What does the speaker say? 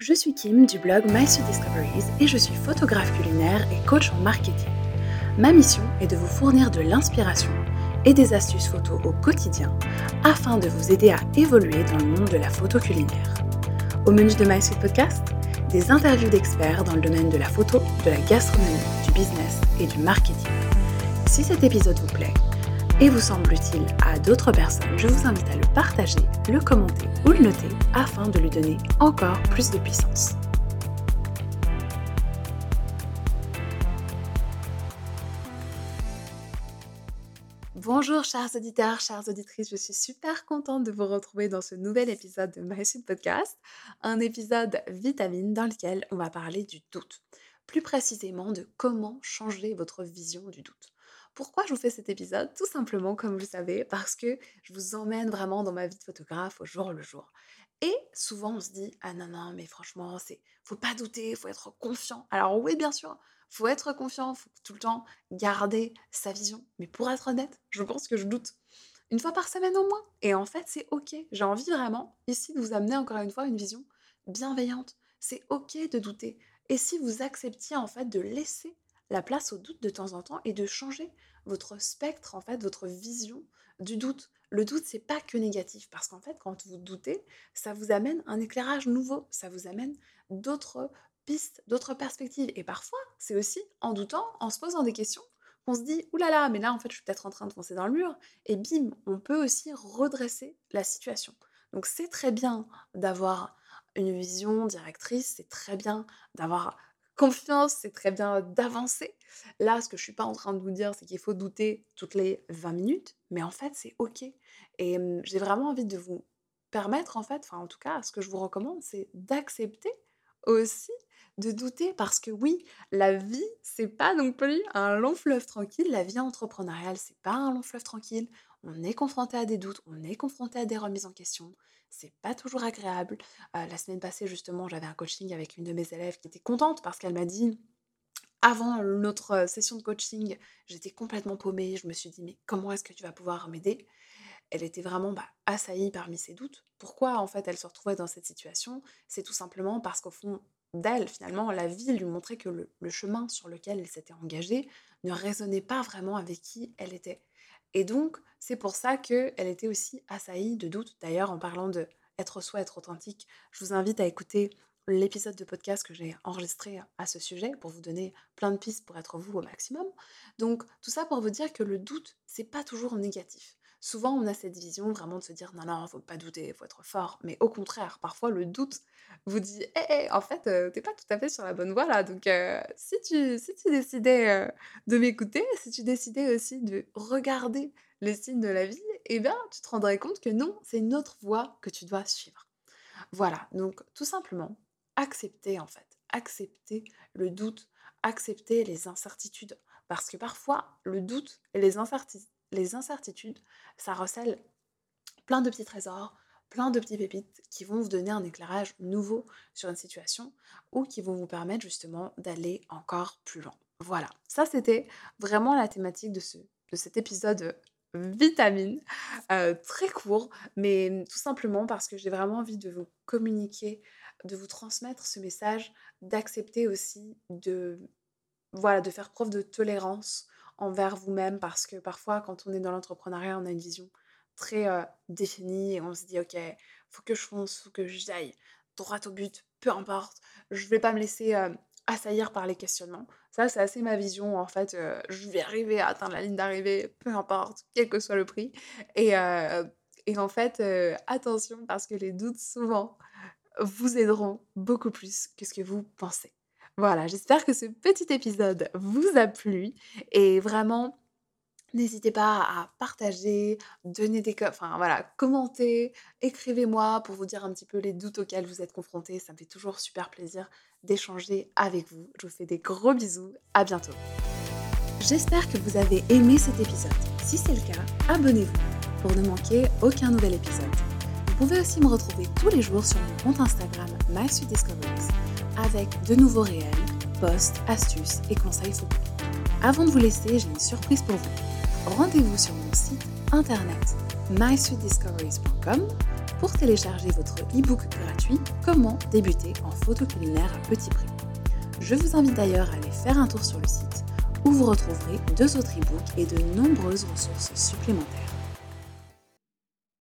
Je suis Kim du blog My Discoveries et je suis photographe culinaire et coach en marketing. Ma mission est de vous fournir de l'inspiration et des astuces photos au quotidien afin de vous aider à évoluer dans le monde de la photo culinaire. Au menu de My Podcast, des interviews d'experts dans le domaine de la photo, de la gastronomie, du business et du marketing. Si cet épisode vous plaît, et vous semble utile à d'autres personnes, je vous invite à le partager, le commenter ou le noter afin de lui donner encore plus de puissance. Bonjour chers auditeurs, chères auditrices, je suis super contente de vous retrouver dans ce nouvel épisode de My Podcast, un épisode vitamine dans lequel on va parler du doute, plus précisément de comment changer votre vision du doute. Pourquoi je vous fais cet épisode? Tout simplement, comme vous le savez, parce que je vous emmène vraiment dans ma vie de photographe au jour le jour. Et souvent, on se dit ah non non, mais franchement, c'est faut pas douter, faut être confiant. Alors oui, bien sûr, faut être confiant, faut tout le temps garder sa vision. Mais pour être honnête, je pense que je doute une fois par semaine au moins. Et en fait, c'est ok. J'ai envie vraiment ici de vous amener encore une fois une vision bienveillante. C'est ok de douter. Et si vous acceptiez en fait de laisser la place au doute de temps en temps et de changer votre spectre, en fait, votre vision du doute. Le doute, c'est pas que négatif, parce qu'en fait, quand vous doutez, ça vous amène un éclairage nouveau, ça vous amène d'autres pistes, d'autres perspectives. Et parfois, c'est aussi en doutant, en se posant des questions, qu'on se dit, oulala, mais là, en fait, je suis peut-être en train de foncer dans le mur. Et bim, on peut aussi redresser la situation. Donc, c'est très bien d'avoir une vision directrice, c'est très bien d'avoir confiance, c'est très bien d'avancer. Là, ce que je suis pas en train de vous dire, c'est qu'il faut douter toutes les 20 minutes, mais en fait, c'est OK. Et j'ai vraiment envie de vous permettre, en fait, enfin, en tout cas, ce que je vous recommande, c'est d'accepter aussi de douter parce que oui, la vie, c'est pas non plus un long fleuve tranquille. La vie entrepreneuriale, c'est pas un long fleuve tranquille. On est confronté à des doutes, on est confronté à des remises en question c'est pas toujours agréable. la semaine passée, justement, j'avais un coaching avec une de mes élèves qui était contente parce qu'elle m'a dit avant notre session de coaching, j'étais complètement paumée. Je me suis dit, mais comment est-ce que tu vas pouvoir m'aider? Elle était vraiment bah, assaillie parmi ses doutes. Pourquoi, en fait, elle se retrouvait dans cette situation? C'est tout simplement parce qu'au fond d'elle, finalement, la vie lui montrait que le chemin sur lequel elle s'était engagée ne résonnait pas vraiment avec qui elle était. Et donc, c'est pour ça qu'elle était aussi assaillie de doutes. D'ailleurs, en parlant de être soi, être authentique, je vous invite à écouter l'épisode de podcast que j'ai enregistré à ce sujet pour vous donner plein de pistes pour être vous au maximum. Donc, tout ça pour vous dire que le doute, c'est pas toujours négatif. Souvent, on a cette vision vraiment de se dire non, non, faut pas douter, faut être fort. Mais au contraire, parfois, le doute vous dit hé, hé, en fait, euh, t'es pas tout à fait sur la bonne voie là. Donc, si, tu, si tu décidais de m'écouter, si tu décidais aussi de regarder les signes de la vie, eh bien, tu te rendrais compte que non, c'est une autre voie que tu dois suivre. Voilà, donc tout simplement, accepter en fait, accepter le doute, accepter les incertitudes. Parce que parfois, le doute et les incertitudes, les incertitudes, ça recèle plein de petits trésors, plein de petits pépites qui vont vous donner un éclairage nouveau sur une situation ou qui vont vous permettre justement d'aller encore plus loin. Voilà, ça c'était vraiment la thématique de, ce, de cet épisode vitamine, euh, très court, mais tout simplement parce que j'ai vraiment envie de vous communiquer, de vous transmettre ce message, d'accepter aussi de, voilà, de faire preuve de tolérance envers vous-même parce que parfois quand on est dans l'entrepreneuriat, on a une vision très définie et on se dit ok, faut que je fonce, faut que j'aille droit au but, peu importe, je vais pas me laisser assaillir par les questionnements. Ça, c'est assez ma vision en fait. je vais arriver à atteindre la ligne d'arrivée, peu importe, quel que soit le prix. Et, et en fait, attention parce que les doutes souvent vous aideront beaucoup plus que ce que vous pensez. Voilà, j'espère que ce petit épisode vous a plu et vraiment N'hésitez pas à partager, donner des enfin voilà, commenter, écrivez-moi pour vous dire un petit peu les doutes auxquels vous êtes confrontés. Ça me fait toujours super plaisir d'échanger avec vous. Je vous fais des gros bisous. À bientôt. J'espère que vous avez aimé cet épisode. Si c'est le cas, abonnez-vous pour ne manquer aucun nouvel épisode. Vous pouvez aussi me retrouver tous les jours sur mon compte Instagram MySweetDiscoveries avec de nouveaux réels, posts, astuces et conseils photos. Avant de vous laisser, j'ai une surprise pour vous. Rendez-vous sur mon site internet mysweetdiscoveries.com pour télécharger votre e-book gratuit Comment débuter en photo culinaire à petit prix. Je vous invite d'ailleurs à aller faire un tour sur le site où vous retrouverez deux autres e-books et de nombreuses ressources supplémentaires.